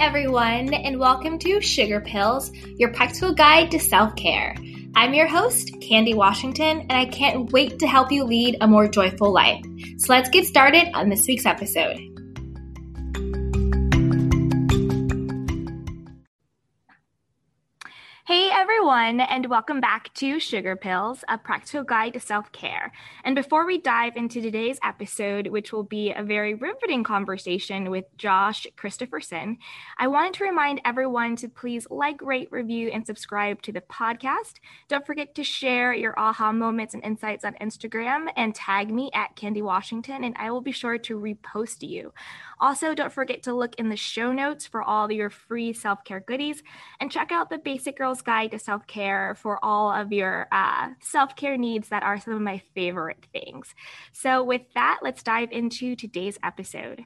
everyone, and welcome to Sugar Pills, your practical guide to self care. I'm your host, Candy Washington, and I can't wait to help you lead a more joyful life. So let's get started on this week's episode. Everyone, and welcome back to Sugar Pills, a practical guide to self care. And before we dive into today's episode, which will be a very riveting conversation with Josh Christopherson, I wanted to remind everyone to please like, rate, review, and subscribe to the podcast. Don't forget to share your aha moments and insights on Instagram and tag me at Candy Washington, and I will be sure to repost you. Also, don't forget to look in the show notes for all your free self care goodies and check out the Basic Girls Guide to Self Care for all of your uh, self care needs that are some of my favorite things. So, with that, let's dive into today's episode.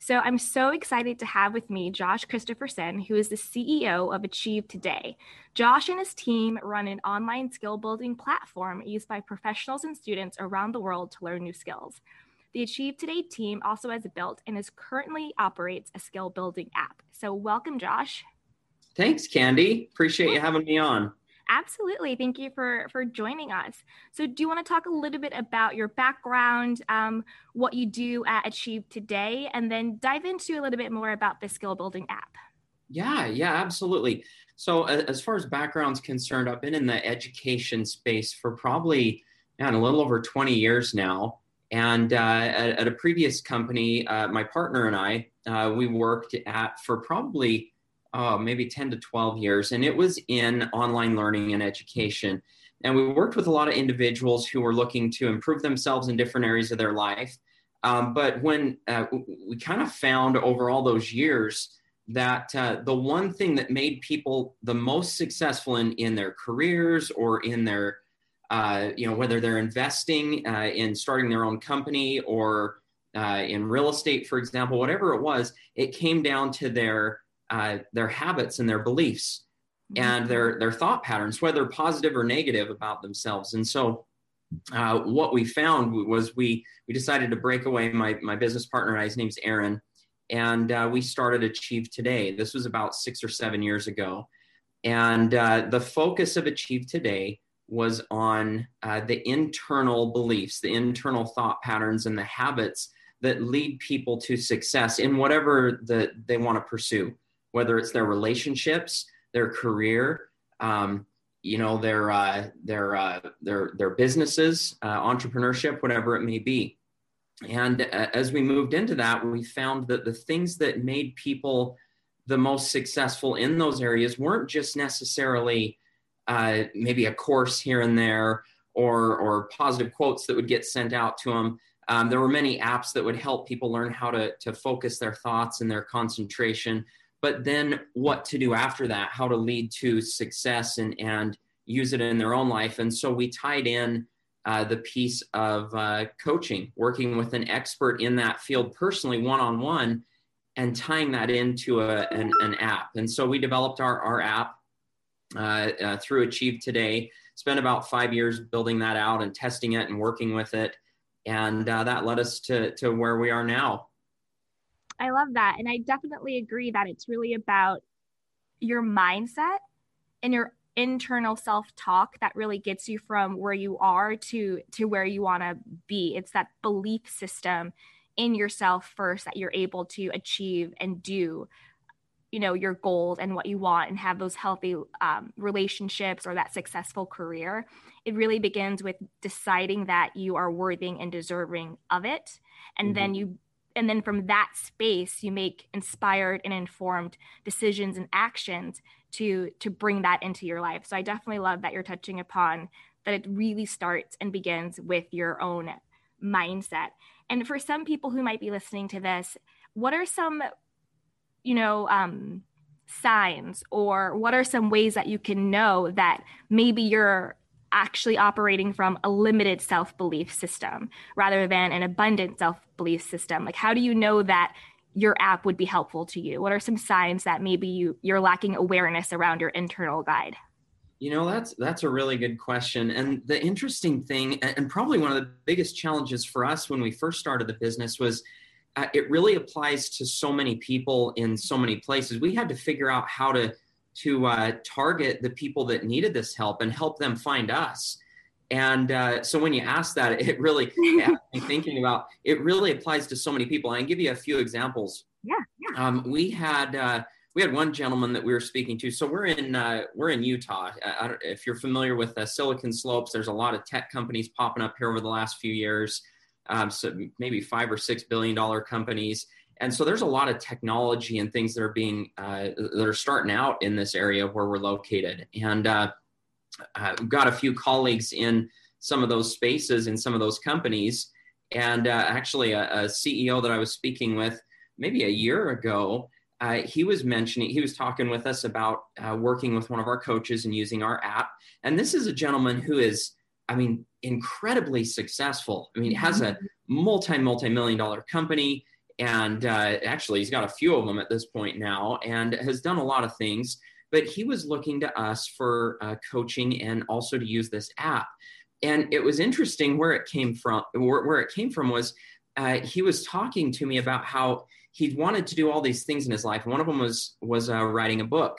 So, I'm so excited to have with me Josh Christopherson, who is the CEO of Achieve Today. Josh and his team run an online skill building platform used by professionals and students around the world to learn new skills. The Achieve Today team also has built and is currently operates a skill building app. So, welcome, Josh. Thanks, Candy. Appreciate you having me on. Absolutely. Thank you for for joining us. So, do you want to talk a little bit about your background, um, what you do at Achieve Today, and then dive into a little bit more about the skill building app? Yeah, yeah, absolutely. So, as far as background's concerned, I've been in the education space for probably man, a little over 20 years now. And uh, at, at, a previous company, uh, my partner and I, uh, we worked at for probably uh, maybe 10 to 12 years, and it was in online learning and education. And we worked with a lot of individuals who were looking to improve themselves in different areas of their life. Um, but when uh, we kind of found over all those years that uh, the one thing that made people the most successful in, in their careers or in their uh, you know, whether they're investing uh, in starting their own company or uh, in real estate, for example, whatever it was, it came down to their uh, their habits and their beliefs mm-hmm. and their their thought patterns, whether positive or negative about themselves. And so, uh, what we found was we we decided to break away. My my business partner, his name's Aaron, and uh, we started Achieve Today. This was about six or seven years ago, and the focus of Achieve Today was on uh, the internal beliefs, the internal thought patterns, and the habits that lead people to success in whatever that they want to pursue, whether it's their relationships, their career, um, you know, their uh, their uh, their their businesses, uh, entrepreneurship, whatever it may be. And uh, as we moved into that, we found that the things that made people the most successful in those areas weren't just necessarily uh, maybe a course here and there or, or positive quotes that would get sent out to them. Um, there were many apps that would help people learn how to, to focus their thoughts and their concentration, but then what to do after that, how to lead to success and, and use it in their own life. And so we tied in uh, the piece of uh, coaching, working with an expert in that field personally, one on one, and tying that into a, an, an app. And so we developed our, our app through Achieve Today. Spent about five years building that out and testing it and working with it, and uh, that led us to to where we are now. I love that, and I definitely agree that it's really about your mindset and your internal self-talk that really gets you from where you are to to where you want to be it's that belief system in yourself first that you're able to achieve and do you know your goals and what you want and have those healthy um, relationships or that successful career it really begins with deciding that you are worthy and deserving of it. And mm-hmm. then you and then from that space you make inspired and informed decisions and actions to to bring that into your life. So i definitely love that you're touching upon that it really starts and begins with your own mindset. And for some people who might be listening to this what are some you know, um, signs or what are some ways that you can know that maybe you're actually operating from a limited self belief system rather than an abundant self belief system? Like, how do you know that your app would be helpful to you? What are some signs that maybe you, you're lacking awareness around your internal guide? You know, that's that's a really good question. And the interesting thing, and probably one of the biggest challenges for us when we first started the business was uh, it really applies to so many people in so many places. We had to figure out how to to uh, target the people that needed this help and help them find us. And uh, so when you ask that, it really thinking about it really applies to so many people. I can give you a few examples. Yeah. yeah. Um, we had uh, we had one gentleman that we were speaking to. So we're in uh, we're in Utah. if you're familiar with Silicon Slopes, there's a lot of tech companies popping up here over the last few years um, so maybe five or six billion dollar companies. And so there's a lot of technology and things that are being uh, that are starting out in this area where we're located. And uh, I've uh, got a few colleagues in some of those spaces in some of those companies. And uh, actually, a, a, CEO that I was speaking with maybe a year ago, uh, he was mentioning, he was talking with us about uh, working with one of our coaches and using our app. And this is a gentleman who is I mean, incredibly successful. I mean, has a multi, multi million dollar company. And uh, actually, he's got a few of them at this point now and has done a lot of things. But he was looking to us for uh, coaching and also to use this app. And it was interesting where it came from. Where, where it came from was uh, he was talking to me about how he wanted to do all these things in his life. One of them was was uh, writing a book,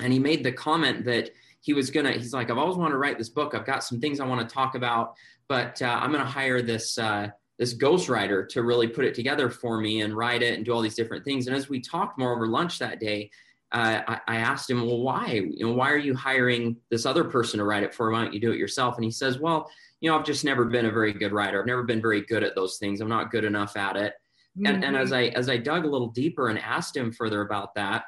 and he made the comment that he was gonna he's like i've always wanted to write this book. I've got some things i want to talk about but uh, i'm gonna hire this uh, this ghostwriter to really put it together for me and write it and do all these different things. And as we talked more over lunch that day uh, I, I, asked him well why? You know why are you hiring this other person to write it for? Why don't you do it yourself? And he says well you know i've just never been a very good writer. I've never been very good at those things. I'm not good enough at it. Mm-hmm. and, and as mm-hmm. i as i dug a little deeper and asked him further about that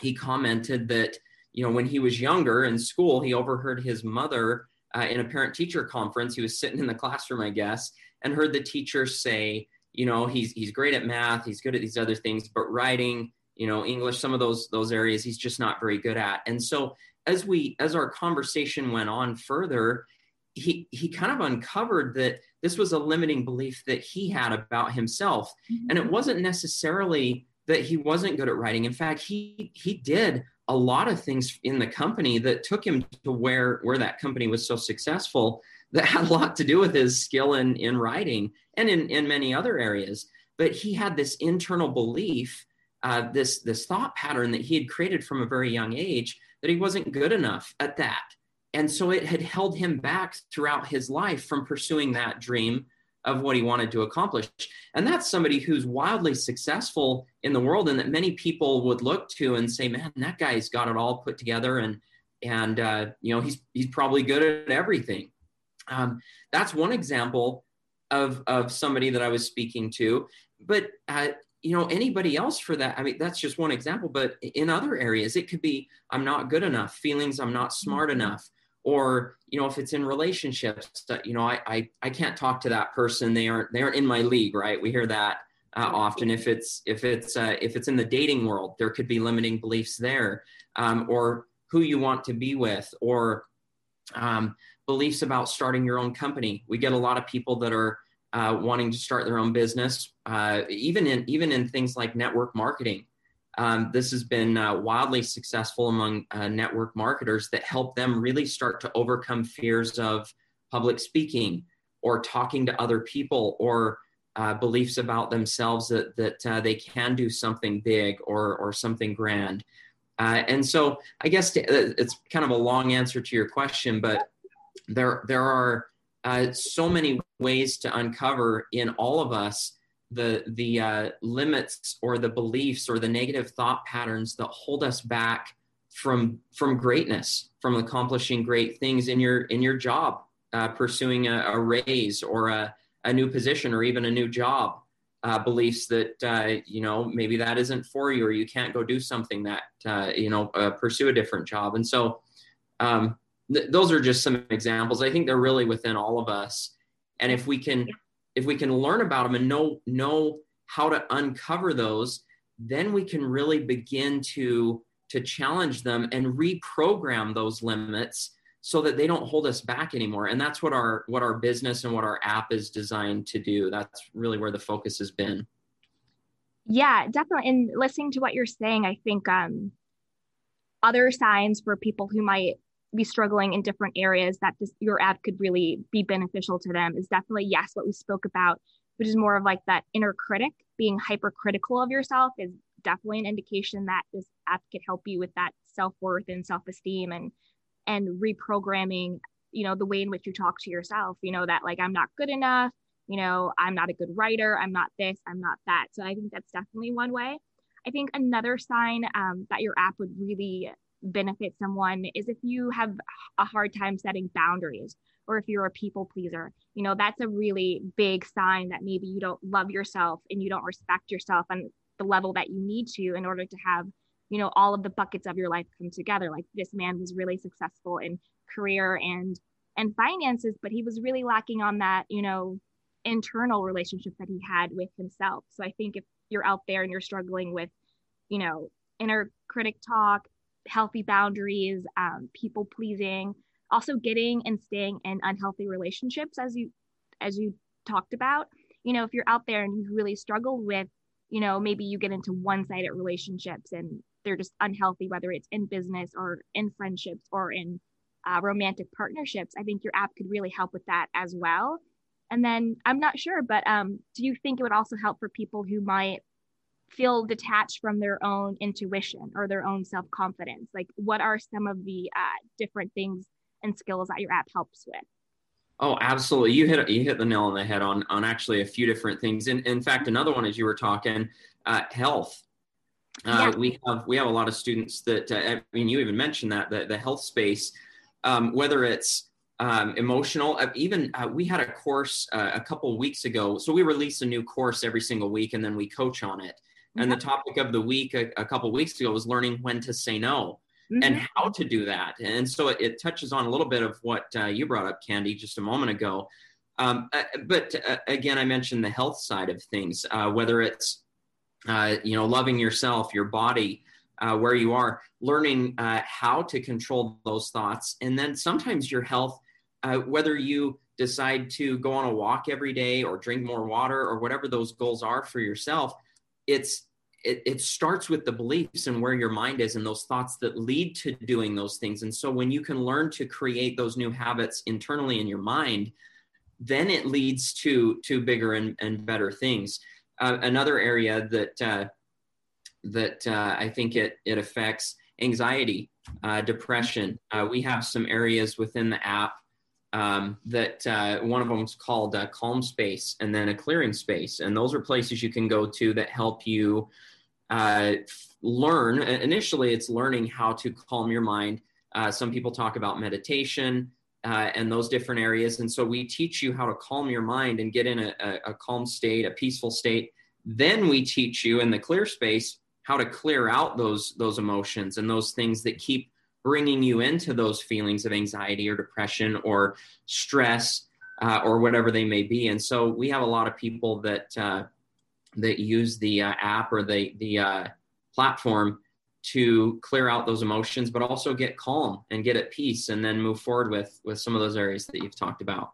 he commented that you know, when he was younger in school, he overheard his mother uh, in a parent teacher conference. He was sitting in the classroom, I guess, and heard the teacher say, you know, he's he's great at math, he's good at these other things, but writing, you know, English, some of those those areas he's just not very good at. And so as we as our conversation went on further, he he kind of uncovered that this was a limiting belief that he had about himself, mm-hmm. and it wasn't necessarily that he wasn't good at writing. In fact, he he did a lot of things in the company that took him to where where that company was so successful that had a lot to do with his skill in in writing and in in many other areas. But he had this internal belief uh, this this thought pattern that he had created from a very young age that he wasn't good enough at that. And so it had held him back throughout his life from pursuing that dream of what he wanted to accomplish. And that's somebody who's wildly successful in the world and that many people would look to and say, man, that guy's got it all put together and and uh, you know he's he's probably good at everything. Um, that's one example of of somebody that I was speaking to. But uh, you know anybody else for that i mean that's just one example but in other areas it could be i'm not good enough feelings i'm not smart enough or you know if it's in relationships that you know I, I i can't talk to that person. They aren't they aren't in my league right? We hear that uh, often. If it's if it's uh, if it's in the dating world there could be limiting beliefs there um, or who you want to be with or um, beliefs about starting your own company. We get a lot of people that are uh, wanting to start their own business uh, even in even in things like network marketing um, this has been uh, wildly successful among uh, network marketers that help them really start to overcome fears of public speaking or talking to other people or uh, beliefs about themselves that, that uh, they can do something big or, or something grand. Uh, and so I guess to, uh, it's kind of a long answer to your question, but there, there are so many ways to uncover in all of us the the uh, limits or the beliefs or the negative thought patterns that hold us back from from greatness from accomplishing great things in your in your job uh, pursuing a, a, raise or a, a new position or even a new job uh, beliefs that uh, you know maybe that isn't for you or you can't go do something that uh, you know uh, pursue a different job. And so um, th- those are just some examples. I think they're really within all of us. And if we can if we can learn about them and know know how to uncover those then we can really begin to to challenge them and reprogram those limits so that they don't hold us back anymore. And that's what our what our business and what our app is designed to do. That's really where the focus has been. Yeah definitely. And listening to what you're saying i think um other signs for people who might be struggling in different areas that this, your app could really be beneficial to them is definitely yes what we spoke about which is more of like that inner critic being hypercritical of yourself is definitely an indication that this app could help you with that self-worth and self-esteem and and reprogramming you know the way in which you talk to yourself you know that like i'm not good enough you know i'm not a good writer i'm not this i'm not that. So i think that's definitely one way. I think another sign um, that your app would really benefit someone is if you have a hard time setting boundaries or if you're a people pleaser. You know that's a really big sign that maybe you don't love yourself and you don't respect yourself on the level that you need to in order to have you know all of the buckets of your life come together. Like this man was really successful in career and and finances but he was really lacking on that you know internal relationship that he had with himself. So i think if you're out there and you're struggling with you know inner critic talk healthy boundaries um, people pleasing also getting and staying in unhealthy relationships as you as you talked about. You know if you're out there and you really struggle with you know maybe you get into one-sided relationships and they're just unhealthy whether it's in business or in friendships or in uh, romantic partnerships i think your app could really help with that as well. And then i'm not sure but um, do you think it would also help for people who might feel detached from their own intuition or their own self-confidence like what are some of the uh, different things and skills that your app helps with Oh, absolutely. You hit you hit the nail on the head on on actually a few different things. In in fact, another one as you were talking, uh, health. Uh, yeah. We have we have a lot of students that uh, I mean, you even mentioned that the, the health space, um, whether it's um, emotional, uh, even uh, we had a course uh, a couple weeks ago. So we release a new course every single week, and then we coach on it. And the topic of the week a, a couple weeks ago was learning when to say no mm-hmm. and how to do that. And so it, it, touches on a little bit of what uh, you brought up, Candy, just a moment ago. Um, uh, but uh, again, I mentioned the health side of things, uh, whether it's uh, you know loving yourself, your body, uh, where you are, learning how to control those thoughts, and then sometimes your health, whether you decide to go on a walk every day or drink more water or whatever those goals are for yourself, it's it, it starts with the beliefs and where your mind is and those thoughts that lead to doing those things. And so when you can learn to create those new habits internally in your mind, then it leads to to bigger and, and better things. Uh, another area that uh, that uh, I think it it affects anxiety, uh, depression. Uh, we have some areas within the app um, that uh, one of them is called uh, calm space and then a clearing space. And those are places you can go to that help you uh, learn. Initially it's learning how to calm your mind. Uh, some people talk about meditation uh, and those different areas. And so we teach you how to calm your mind and get in a, a, a calm state a peaceful state. Then we teach you in the clear space how to clear out those those emotions and those things that keep bringing you into those feelings of anxiety or depression or stress uh, or whatever they may be. And so we have a lot of people that uh, that use the uh, app or the the uh, platform to clear out those emotions, but also get calm and get at peace, and then move forward with with some of those areas that you've talked about.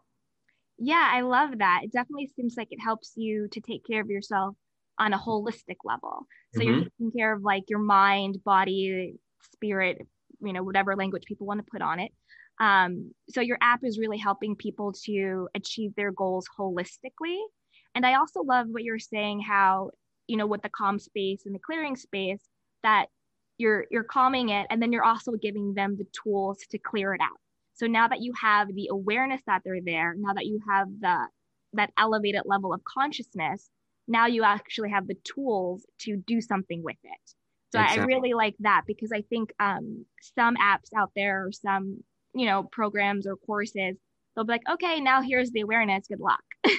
Yeah, I love that. It definitely seems like it helps you to take care of yourself on a holistic level. So mm-hmm. you're taking care of like your mind, body, spirit, you know whatever language people want to put on it. Um, so your app is really helping people to achieve their goals holistically. And i also love what you're saying how you know with the calm space and the clearing space that you're you're calming it and then you're also giving them the tools to clear it out. So now that you have the awareness that they're there now that you have the that elevated level of consciousness now you actually have the tools to do something with it so exactly. I really like that because I think um, some apps out there or some, you know, programs or courses, they'll be like, okay, now here's the awareness. Good luck.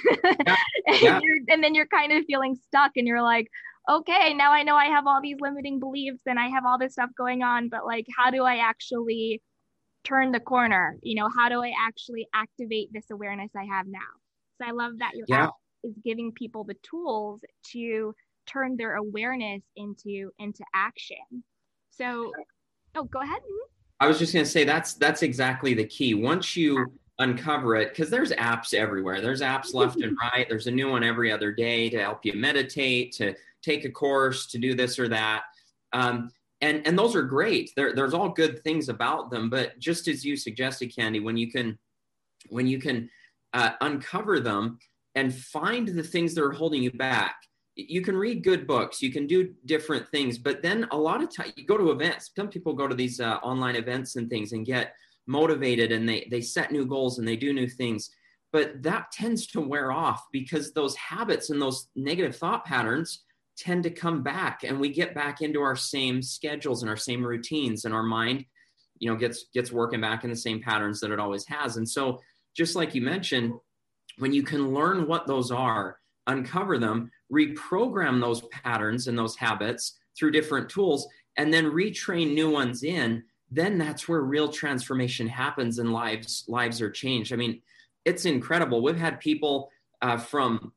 Yeah. and, yeah. and then you're kind of feeling stuck and you're like, okay, now I know I have all these limiting beliefs and I have all this stuff going on, but like, how do I actually turn the corner? You know, how do I actually activate this awareness I have now? So I love that your yeah. app is giving people the tools to turn their awareness into into action. So oh go ahead. Mm-hmm. i was just going to say that's that's exactly the key. Once you uncover it because there's apps everywhere. There's apps left and right. There's a new one every other day to help you meditate to take a course to do this or that. Um, and and those are great. There, there's all good things about them. But just as you suggested candy when you can when you can uh, uncover them and find the things that are holding you back you can read good books you can do different things but then a lot of time you go to events some people go to these uh, online events and things and get motivated and they they set new goals and they do new things but that tends to wear off because those habits and those negative thought patterns tend to come back and we get back into our same schedules and our same routines and our mind you know gets gets working back in the same patterns that it always has. And so just like you mentioned when you can learn what those are uncover them reprogram those patterns and those habits through different tools and then retrain new ones in then that's where real transformation happens and lives lives are changed. I mean it's incredible. We've had people uh, from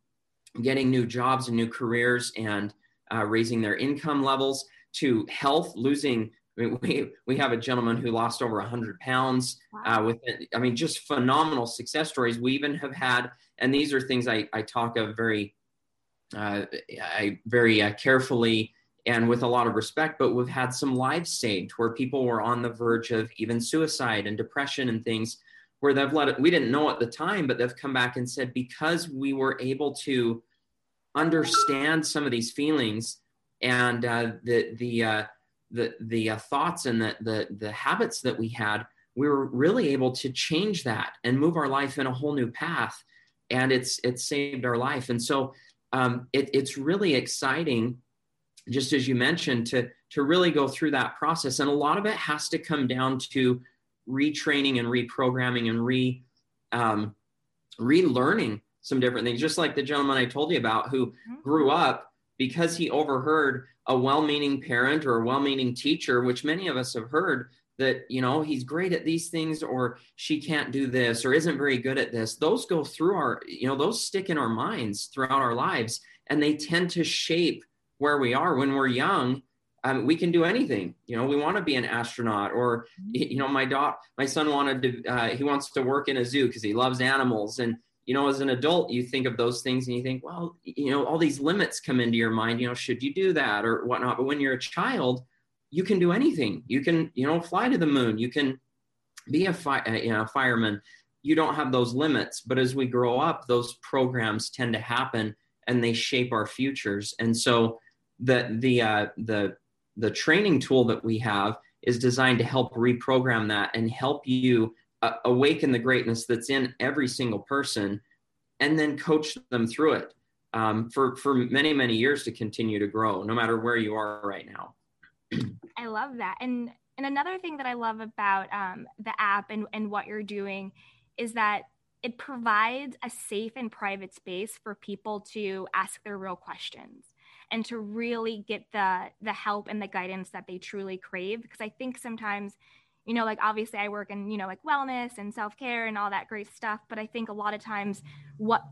getting new jobs and new careers and uh, raising their income levels to health losing I mean, we, we have a gentleman who lost over 100 pounds uh, with, I mean, just phenomenal success stories. We even have had, and these are things I, I talk of very uh, I very uh, carefully and with a lot of respect, but we've had some lives saved where people were on the verge of even suicide and depression and things where they've let it, we didn't know at the time, but they've come back and said, because we were able to understand some of these feelings and uh, the, the, uh, the, the uh, thoughts and the, the, the habits that we had, we were really able to change that and move our life in a whole new path. And it's, it's saved our life. And so um, it, it's really exciting, just as you mentioned, to to really go through that process. And a lot of it has to come down to retraining and reprogramming and re um, relearning some different things. Just like the gentleman I told you about who mm-hmm. grew up because he overheard a well-meaning parent or a well-meaning teacher, which many of us have heard that you know he's great at these things or she can't do this or isn't very good at this. Those go through our you know those stick in our minds throughout our lives and they tend to shape where we are. When we're young um, we can do anything. You know we want to be an astronaut or you know my daughter my son wanted to uh, he wants to work in a zoo because he loves animals. And you know as an adult you think of those things and you think well you know all these limits come into your mind. You know should you do that or whatnot? But when you're a child you can do anything. You can, you know, fly to the moon. You can be a fi- uh, you know, fireman. You don't have those limits. But as we grow up, those programs tend to happen and they shape our futures. And so the the uh, the the training tool that we have is designed to help reprogram that and help you uh, awaken the greatness that's in every single person, and then coach them through it um, for for many many years to continue to grow, no matter where you are right now. I love that. And and another thing that I love about um, the app and, and what you're doing is that it provides a safe and private space for people to ask their real questions and to really get the the help and the guidance that they truly crave because i think sometimes you know like obviously i work in you know like wellness and self-care and all that great stuff but i think a lot of times what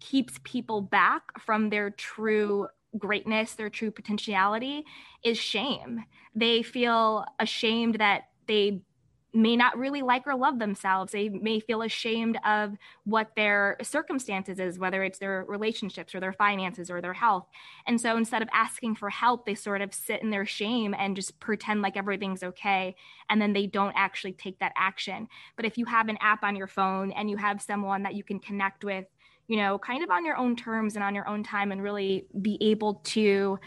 keeps people back from their true greatness, their true potentiality is shame. They feel ashamed that they may not really like or love themselves. They may feel ashamed of what their circumstances is, whether it's their relationships or their finances or their health. And so instead of asking for help, they sort of sit in their shame and just pretend like everything's okay. And then they don't actually take that action. But if you have an app on your phone and you have someone that you can connect with you know, kind of on your own terms and on your own time and really be able to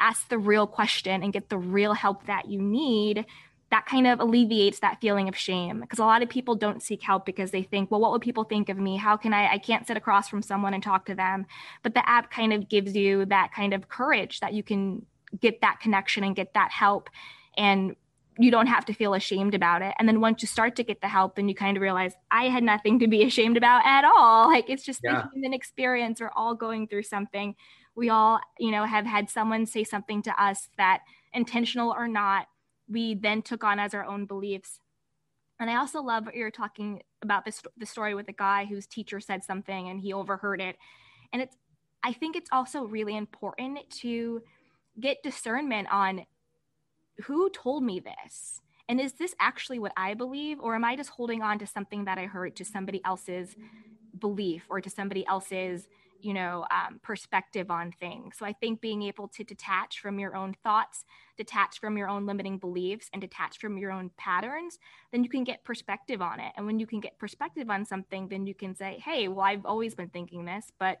ask the real question and get the real help that you need, that kind of alleviates that feeling of shame. Because a lot of people don't seek help because they think, well, what would people think of me? How can I? I can't sit across from someone and talk to them. But the app kind of gives you that kind of courage that you can get that connection and get that help and you don't have to feel ashamed about it. And then once you start to get the help, then you kind of realize I had nothing to be ashamed about at all. Like it's just yeah. the human experience. We're all going through something. We all, you know, have had someone say something to us that intentional or not, we then took on as our own beliefs. And I also love what you're talking about this the story with the guy whose teacher said something and he overheard it. And it's I think it's also really important to get discernment on who told me this? And is this actually what I believe? Or am I just holding on to something that I heard to somebody else's belief or to somebody else's you know um, perspective on things so i think being able to detach from your own thoughts detach from your own limiting beliefs and detach from your own patterns then you can get perspective on it and when you can get perspective on something then you can say hey well i've always been thinking this but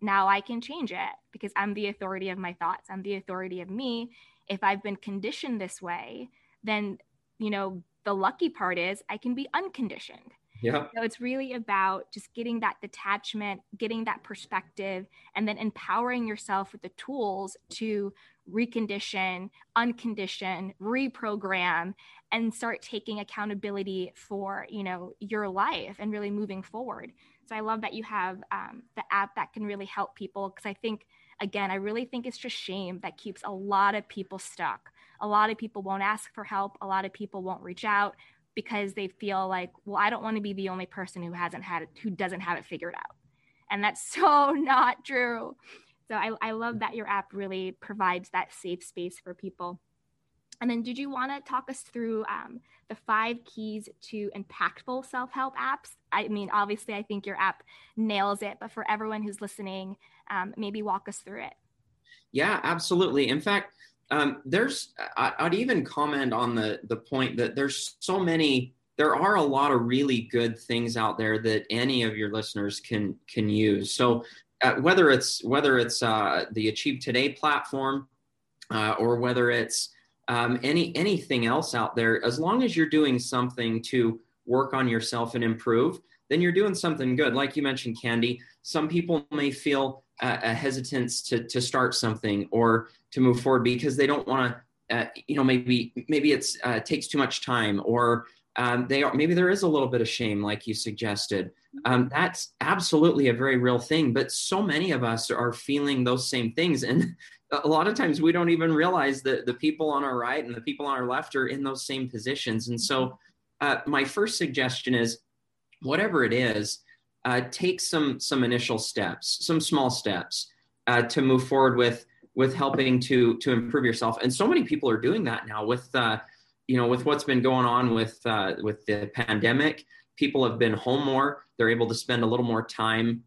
now i can change it because i'm the authority of my thoughts i'm the authority of me if i've been conditioned this way then you know the lucky part is i can be unconditioned yeah. So it's really about just getting that detachment, getting that perspective, and then empowering yourself with the tools to recondition, uncondition, reprogram, and start taking accountability for you know your life and really moving forward. So I love that you have um, the app that can really help people because I think again, I really think it's just shame that keeps a lot of people stuck. A lot of people won't ask for help. A lot of people won't reach out because they feel like, well, I don't want to be the only person who hasn't had it, who doesn't have it figured out. And that's so not true. So I, I love mm. that your app really provides that safe space for people. And then, did you want to talk us through um, the five keys to impactful self help apps? I mean, obviously, I think your app nails it, but for everyone who's listening, um, maybe walk us through it. Yeah, absolutely. In fact, um, there's I, would even comment on the the point that there's so many there are a lot of really good things out there that any of your listeners can can use so uh, whether it's whether it's uh, the achieve today platform uh, or whether it's um, any anything else out there as long as you're doing something to work on yourself and improve then you're doing something good. Like you mentioned candy some people may feel a hesitance to to start something or to move forward because they don't want to uh, you know maybe maybe it's uh, takes too much time or um, they are maybe there is a little bit of shame like you suggested. Um, that's absolutely a very real thing but so many of us are feeling those same things and a lot of times we don't even realize that the people on our right and the people on our left are in those same positions and so uh, my first suggestion is whatever it is uh, take some some initial steps, some small steps uh, to move forward with with helping to to improve yourself. And so many people are doing that now with uh, you know with what's been going on with uh, with the pandemic. People have been home more. They're able to spend a little more time.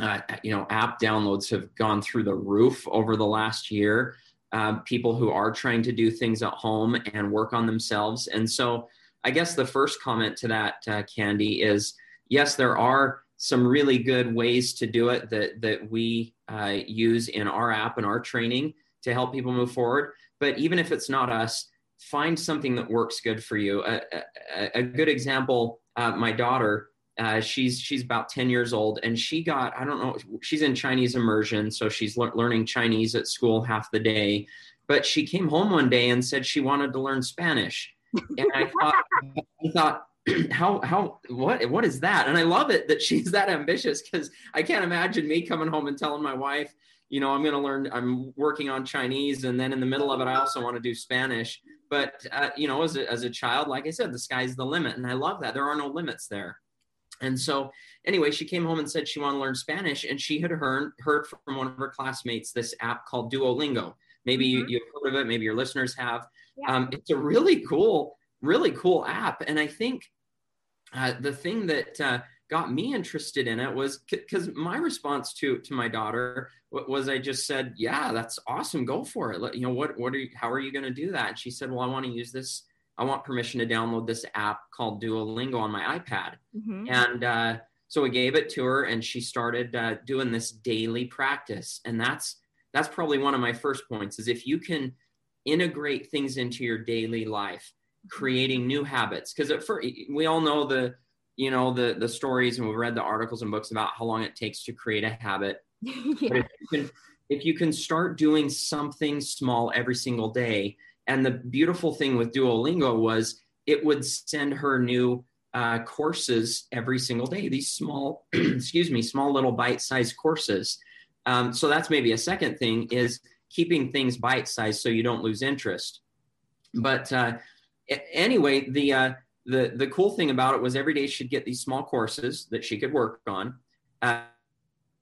Uh, you know, app downloads have gone through the roof over the last year. Uh, people who are trying to do things at home and work on themselves. And so, I guess the first comment to that, uh, Candy, is yes, there are some really good ways to do it that that we uh, use in our app and our training to help people move forward. But even if it's not us, find something that works good for you. A, a, a good example: uh, my daughter. Uh, she's she's about 10 years old and she got i don't know she's in chinese immersion so she's le- learning chinese at school half the day. But she came home one day and said she wanted to learn spanish. And i thought i thought how how what what is that? And i love it that she's that ambitious because i can't imagine me coming home and telling my wife you know i'm going to learn i'm working on chinese and then in the middle of it i also want to do spanish. But uh, you know as a, as a child like i said the sky's the limit and i love that. There are no limits there and so anyway she came home and said she wanted to learn spanish and she had heard heard from one of her classmates this app called duolingo maybe mm-hmm. you, have heard of it maybe your listeners have yeah. um, it's a really cool really cool app. And I think uh, the thing that uh, got me interested in it was because c- my response to to my daughter was I just said, "Yeah, that's awesome. Go for it. Let, you know what what are you, how are you going to do that?" And she said, "Well, I want to use this. I want permission to download this app called Duolingo on my iPad." Mm-hmm. And uh, so we gave it to her, and she started uh, doing this daily practice. And that's that's probably one of my first points is if you can integrate things into your daily life creating new habits because we all know the you know the the stories and we've read the articles and books about how long it takes to create a habit yeah. but if you, can, if you can start doing something small every single day and the beautiful thing with duolingo was it would send her new uh, courses every single day these small excuse me small little bite-sized courses um, so that's maybe a second thing is keeping things bite-sized so you don't lose interest but uh, anyway, the uh, the the cool thing about it was every day she'd get these small courses that she could work on uh,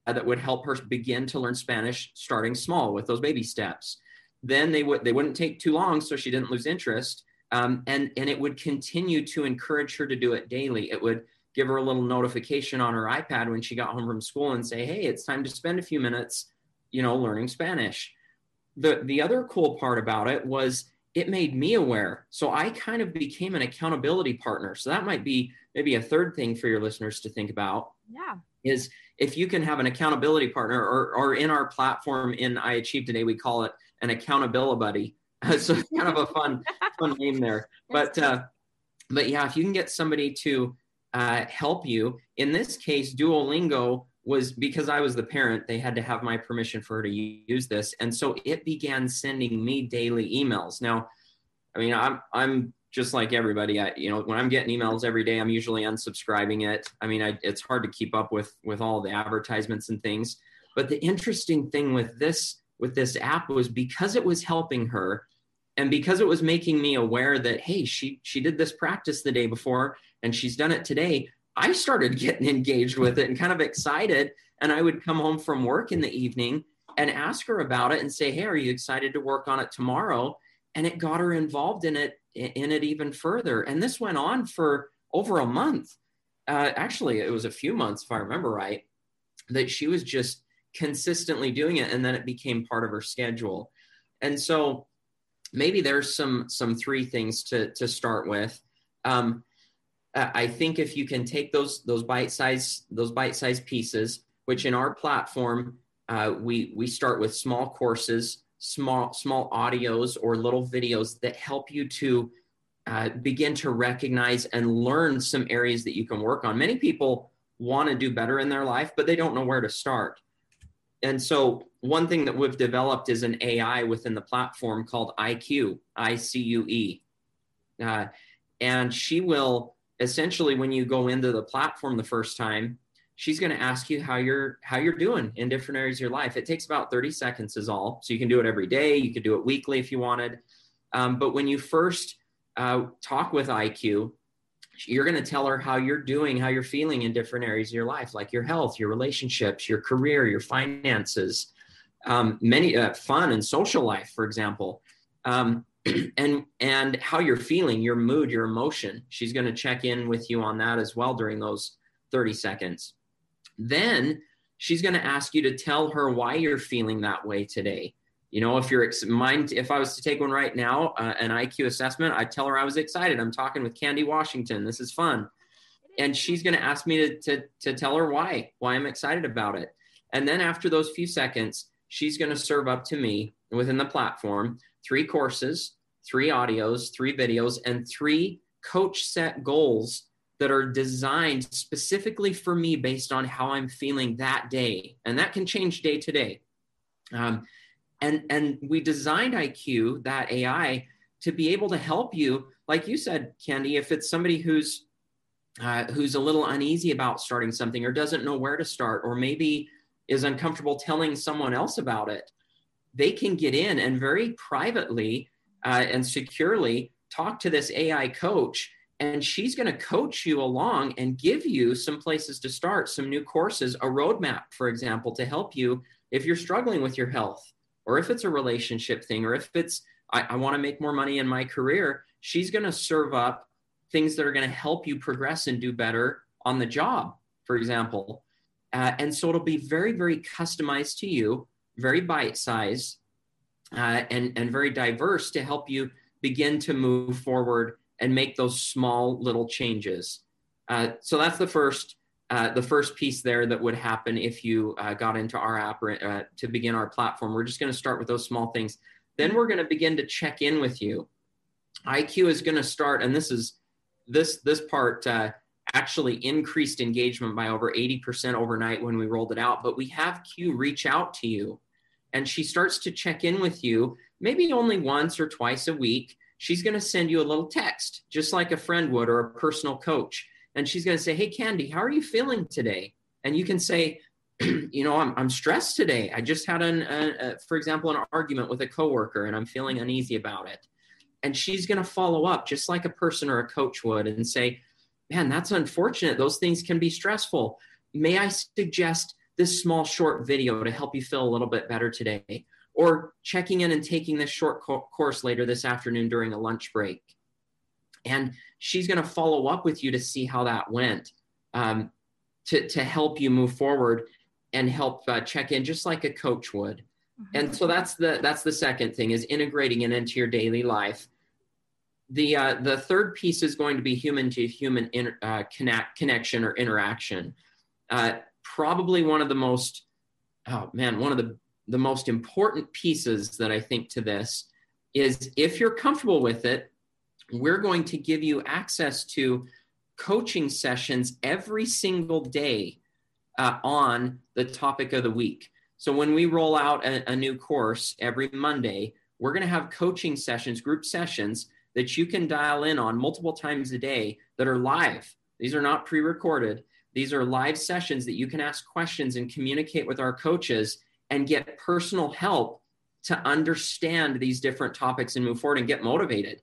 that would help her begin to learn Spanish, starting small with those baby steps. Then they would they wouldn't take too long, so she didn't lose interest, um, and and it would continue to encourage her to do it daily. It would give her a little notification on her iPad when she got home from school and say, "Hey, it's time to spend a few minutes, you know, learning Spanish." The the other cool part about it was it made me aware. So I kind of became an accountability partner. So that might be maybe a third thing for your listeners to think about. Yeah. Is if you can have an accountability partner or, or in our platform in I Achieve Today, we call it an accountability buddy. so it's kind of a fun, fun name there. But uh, but yeah, if you can get somebody to uh, help you, in this case, Duolingo was because I was the parent, they had to have my permission for her to use this. And so it began sending me daily emails. Now, I mean, I'm I'm just like everybody. I you know, when I'm getting emails every day, I'm usually unsubscribing it. I mean, I, it's hard to keep up with with all the advertisements and things. But the interesting thing with this with this app was because it was helping her and because it was making me aware that hey, she she did this practice the day before and she's done it today, I started getting engaged with it and kind of excited. And I would come home from work in the evening and ask her about it and say, Hey, are you excited to work on it tomorrow? And it got her involved in it in it even further. And this went on for over a month. Uh, actually, it was a few months, if I remember right, that she was just consistently doing it, and then it became part of her schedule. And so, maybe there's some some three things to to start with. Um, I think if you can take those those bite size those bite size pieces, which in our platform uh, we we start with small courses, small small audios or little videos that help you to uh, begin to recognize and learn some areas that you can work on. Many people want to do better in their life, but they don't know where to start. And so, one thing that we've developed is an AI within the platform called IQ, I C U E. Uh, and she will essentially when you go into the platform the first time she's going to ask you how you're how you're doing in different areas of your life. It takes about 30 seconds is all. So you can do it every day. You could do it weekly if you wanted. Um, but when you first uh, talk with iq you're going to tell her how you're doing how you're feeling in different areas of your life like your health your relationships your career your finances um, many uh, fun and social life for example. Um, and and how you're feeling your mood your emotion. She's going to check in with you on that as well during those 30 seconds. Then she's going to ask you to tell her why you're feeling that way today you know if you're ex- mind if i was to take one right now uh, an iq assessment i'd tell her i was excited i'm talking with candy washington this is fun and she's going to ask me to, to, to tell her why why i'm excited about it and then after those few seconds she's going to serve up to me within the platform three courses, three audios, three videos, and three coach set goals that are designed specifically for me based on how I'm feeling that day. And that can change day to day. Um, and, and we designed IQ, that AI, to be able to help you, like you said, Candy, if it's somebody who's uh, who's a little uneasy about starting something or doesn't know where to start, or maybe is uncomfortable telling someone else about it they can get in and very privately uh, and securely talk to this AI coach. And she's going to coach you along and give you some places to start, some new courses, a roadmap, for example, to help you if you're struggling with your health, or if it's a relationship thing, or if it's, I, I want to make more money in my career. She's going to serve up things that are going to help you progress and do better on the job, for example. Uh, and so it'll be very, very customized to you very bite size uh, and, and very diverse to help you begin to move forward and make those small little changes. Uh, so that's the first uh, the first piece there that would happen if you uh, got into our app or, uh, to begin our platform. We're just going to start with those small things. Then we're going to begin to check in with you. IQ is going to start, and this is this this part uh, actually increased engagement by over 80% overnight when we rolled it out. But we have Q reach out to you and she starts to check in with you, maybe only once or twice a week. She's going to send you a little text, just like a friend would or a personal coach. And she's going to say, Hey, Candy, how are you feeling today? And you can say, you know, I'm, I'm stressed today. I just had an, a, a, for example, an argument with a coworker and I'm feeling uneasy about it. And she's going to follow up just like a person or a coach would and say, man, that's unfortunate. Those things can be stressful. May I suggest this small short video to help you feel a little bit better today? Or checking in and taking this short co- course later this afternoon during a lunch break. And she's going to follow up with you to see how that went. um, to, to help you move forward and help uh, check in just like a coach would. Mm-hmm. And so that's the that's the second thing is integrating it into your daily life. The uh, the third piece is going to be human to human uh, connect, connection or interaction. Uh, probably one of the most oh man one of the the most important pieces that I think to this is if you're comfortable with it, we're going to give you access to coaching sessions every single day uh, on the topic of the week. So when we roll out a, a new course every Monday, we're going to have coaching sessions, group sessions that you can dial in on multiple times a day that are live. These are not pre recorded. These are live sessions that you can ask questions and communicate with our coaches and get personal help to understand these different topics and move forward and get motivated.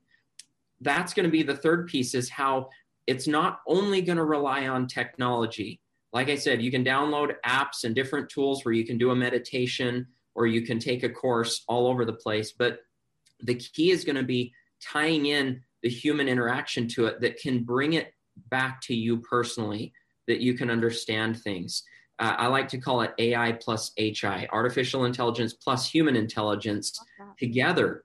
That's going to be the third piece is how it's not only going to rely on technology. Like I said, you can download apps and different tools where you can do a meditation or you can take a course all over the place. But the key is going to be tying in the human interaction to it that can bring it back to you personally, that you can understand things. Uh, I like to call it AI plus HI, artificial intelligence plus human intelligence together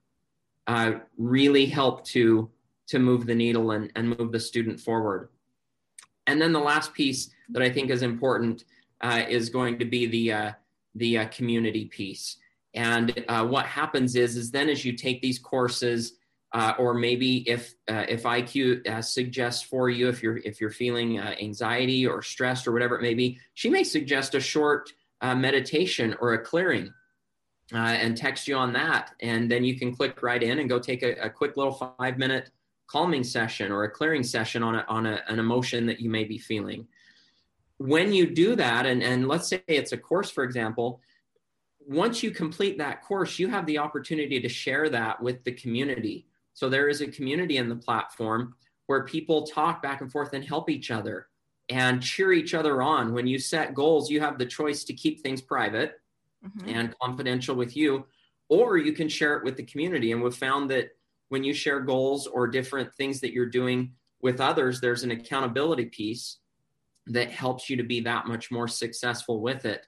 uh, really help to to move the needle and, and move the student forward. And then the last piece that I think is important uh, is going to be the uh, the uh, community piece. And uh, what happens is is then as you take these courses uh, or maybe if uh, if IQ suggests for you if you're if you're feeling anxiety or stressed or whatever it may be, she may suggest a short meditation or a clearing, and text you on that, and then you can click right in and go take a, a quick little five minute calming session or a clearing session on a, on a, an emotion that you may be feeling. When you do that, and and let's say it's a course, for example. Once you complete that course, you have the opportunity to share that with the community so there is a community in the platform where people talk back and forth and help each other and cheer each other on. When you set goals, you have the choice to keep things private mm-hmm. and confidential with you, or you can share it with the community. And we've found that when you share goals or different things that you're doing with others, there's an accountability piece that helps you to be that much more successful with it.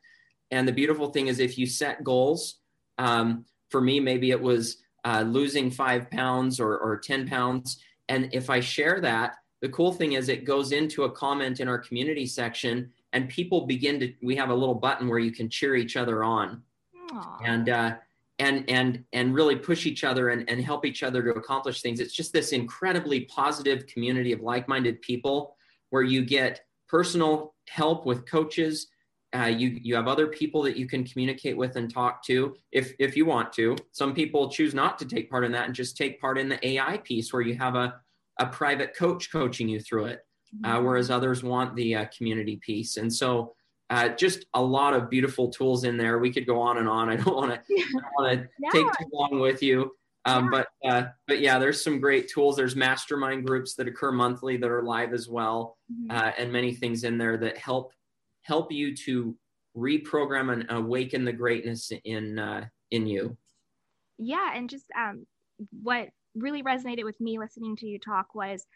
And the beautiful thing is, if you set goals, um, for me, maybe it was uh, losing five pounds or, or 10 pounds. And if I share that, the cool thing is it goes into a comment in our community section and people begin to, we have a little button where you can cheer each other on Aww. and, uh, and, and, and really push each other and, and help each other to accomplish things. It's just this incredibly positive community of like-minded people where you get personal help with coaches uh, you you have other people that you can communicate with and talk to if if you want to. Some people choose not to take part in that and just take part in the AI piece where you have a a private coach coaching you through it, uh, mm-hmm. whereas others want the uh, community piece. And so, uh, just a lot of beautiful tools in there. We could go on and on. I don't want to want to take too long with you. Um, yeah. But uh, but yeah, there's some great tools. There's mastermind groups that occur monthly that are live as well, mm-hmm. uh, and many things in there that help help you to reprogram and awaken the greatness in uh, in you. Yeah, and just um, what really resonated with me listening to you talk was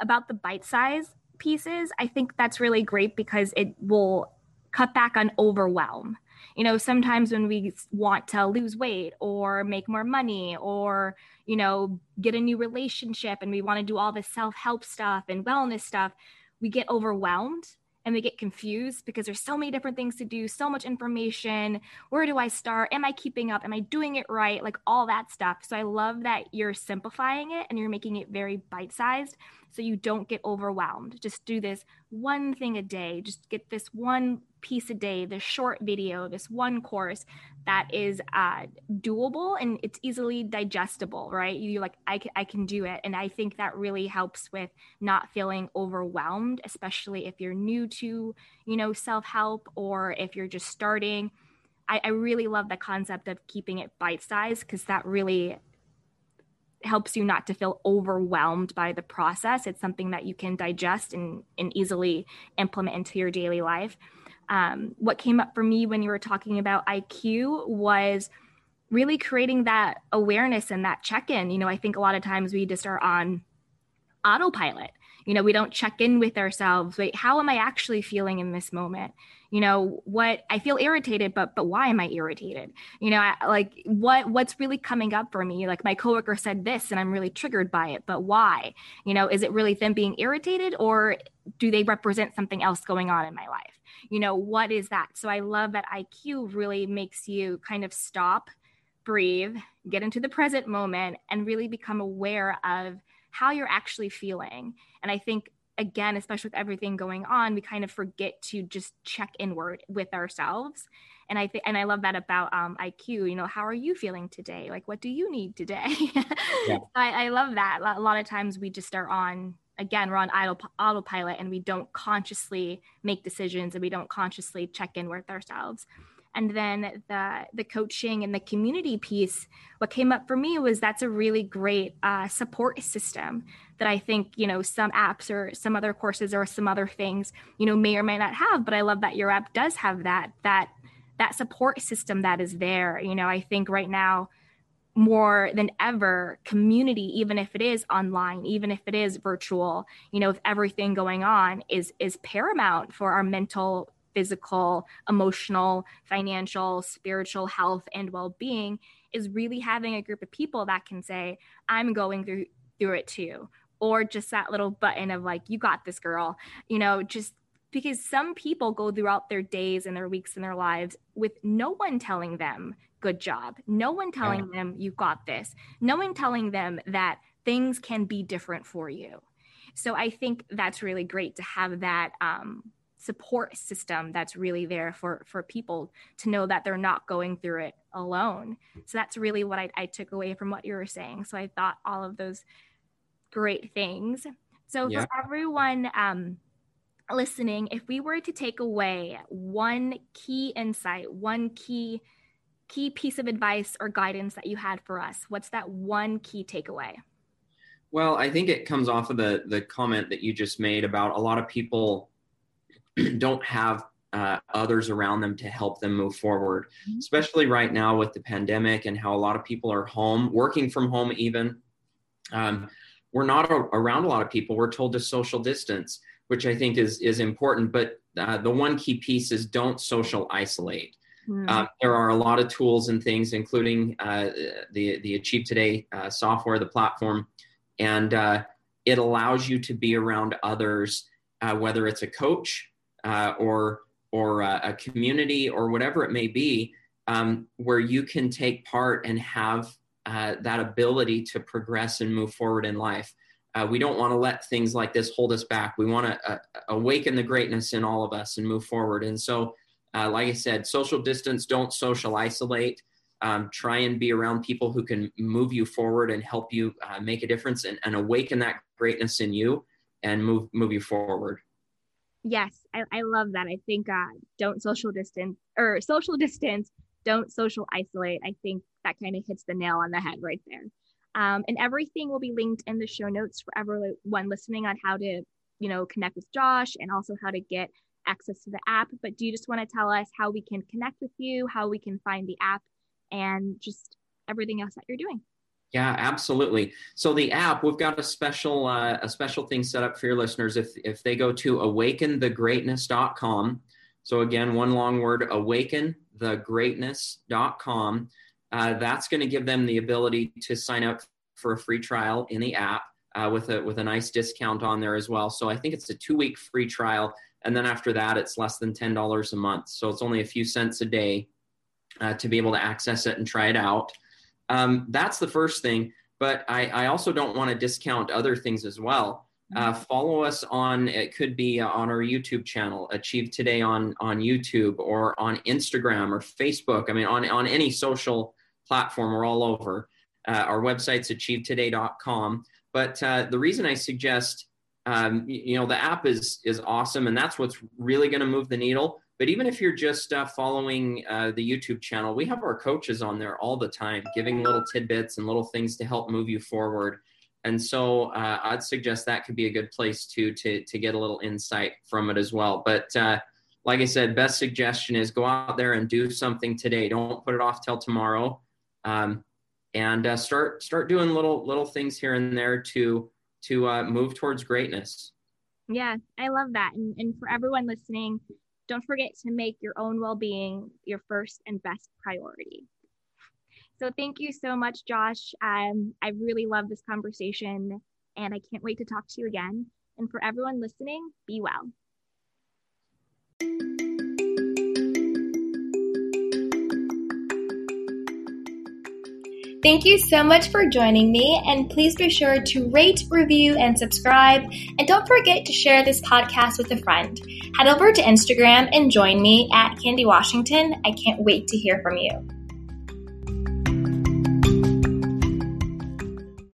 about the bite size pieces. I think that's really great because it will cut back on overwhelm. You know, sometimes when we want to lose weight or make more money or, you know, get a new relationship and we want to do all this self help stuff and wellness stuff, we get overwhelmed and we get confused because there's so many different things to do, so much information. Where do I start? Am I keeping up? Am I doing it right? Like all that stuff. So I love that you're simplifying it and you're making it very bite sized so you don't get overwhelmed. Just do this one thing a day. Just get this one piece a day, this short video, this one course that is uh, doable and it's easily digestible, right? You like, I can, I can do it. And I think that really helps with not feeling overwhelmed, especially if you're new to, you know, self help or if you're just starting. I, I really love the concept of keeping it bite sized because that really helps you not to feel overwhelmed by the process. It's something that you can digest and, and easily implement into your daily life. Um, what came up for me when you were talking about IQ was really creating that awareness and that check in. You know, I think a lot of times we just are on autopilot you know we don't check in with ourselves wait how am i actually feeling in this moment? You know what i feel irritated but but why am i irritated? You know I, like what what's really coming up for me? Like my coworker said this and i'm really triggered by it but why? You know is it really them being irritated or do they represent something else going on in my life? You know what is that? So i love that iq really makes you kind of stop breathe get into the present moment and really become aware of how you're actually feeling and i think again, especially with everything going on, we kind of forget to just check inward with ourselves. And I think, and I love that about um, IQ. You know, how are you feeling today? Like, what do you need today? yeah. I, I love that. A lot of times we just are on again we're on auto, autopilot and we don't consciously make decisions and we don't consciously check in with ourselves and then the the coaching and the community piece what came up for me was that's a really great uh, support system that i think you know some apps or some other courses or some other things you know may or may not have but i love that your app does have that that that support system that is there. You know i think right now more than ever community even if it is online even if it is virtual you know with everything going on is is paramount for our mental physical, emotional, financial, spiritual health and well-being is really having a group of people that can say, I'm going through through it too. Or just that little button of like, you got this girl, you know, just because some people go throughout their days and their weeks and their lives with no one telling them good job no one telling yeah. them you got this no one telling them that things can be different for you so i think that's really great to have that um, support system that's really there for for people to know that they're not going through it alone. So that's really what I, I took away from what you were saying. So i thought all of those great things. So yeah. for everyone um, listening if we were to take away one key insight one key key piece of advice or guidance that you had for us what's that one key takeaway? Well i think it comes off of the the comment that you just made about a lot of people don't have uh, others around them to help them move forward, mm-hmm. especially right now with the pandemic and how a lot of people are home, working from home, even. Um, we're not a, around a lot of people. We're told to social distance, which I think is, is important. But uh, the one key piece is don't social isolate. Mm-hmm. Uh, there are a lot of tools and things, including uh, the, the Achieve Today uh, software, the platform, and uh, it allows you to be around others, whether it's a coach, uh, or or uh, a community or whatever it may be, um, where you can take part and have uh, that ability to progress and move forward in life. Uh, we don't want to let things like this hold us back. We want to uh, awaken the greatness in all of us and move forward. And so, uh, like I said, social distance, don't social isolate. Um, try and be around people who can move you forward and help you make a difference and, and awaken that greatness in you and move move you forward. Yes, I, I love that. I think uh, don't social distance or social distance, don't social isolate. I think that kind of hits the nail on the head right there. Um, and everything will be linked in the show notes for everyone listening on how to, you know, connect with Josh and also how to get access to the app. But do you just want to tell us how we can connect with you, how we can find the app, and just everything else that you're doing? Yeah, absolutely. So the app, we've got a special uh, a special thing set up for your listeners. If if they go to awakenthegreatness.com, so again, one long word, awakenthegreatness.com, uh, that's going to give them the ability to sign up for a free trial in the app uh, with a with a nice discount on there as well. So I think it's a two week free trial, and then after that, it's less than ten dollars a month. So it's only a few cents a day uh, to be able to access it and try it out. Um, that's the first thing. But I, I also don't want to discount other things as well. Uh, mm-hmm. follow us on it could be on our youtube channel achieve today on on youtube or on instagram or facebook i mean on on any social platform we're all over uh, our website's achievetoday.com but uh, the reason i suggest um, you know the app is is awesome and that's what's really going to move the needle but even if you're just uh, following uh, the YouTube channel, we have our coaches on there all the time, giving little tidbits and little things to help move you forward. And so uh, I'd suggest that could be a good place to to to get a little insight from it as well. But uh, like I said, best suggestion is go out there and do something today. Don't put it off till tomorrow, um, and uh, start start doing little little things here and there to to uh, move towards greatness. Yeah, I love that. And, and for everyone listening, don't forget to make your own well being your first and best priority. So thank you so much, Josh. Um, I really love this conversation and I can't wait to talk to you again. And for everyone listening, be well. Thank you so much for joining me, and please be sure to rate, review, and subscribe. And don't forget to share this podcast with a friend. Head over to Instagram and join me at Candy Washington. I can't wait to hear from you.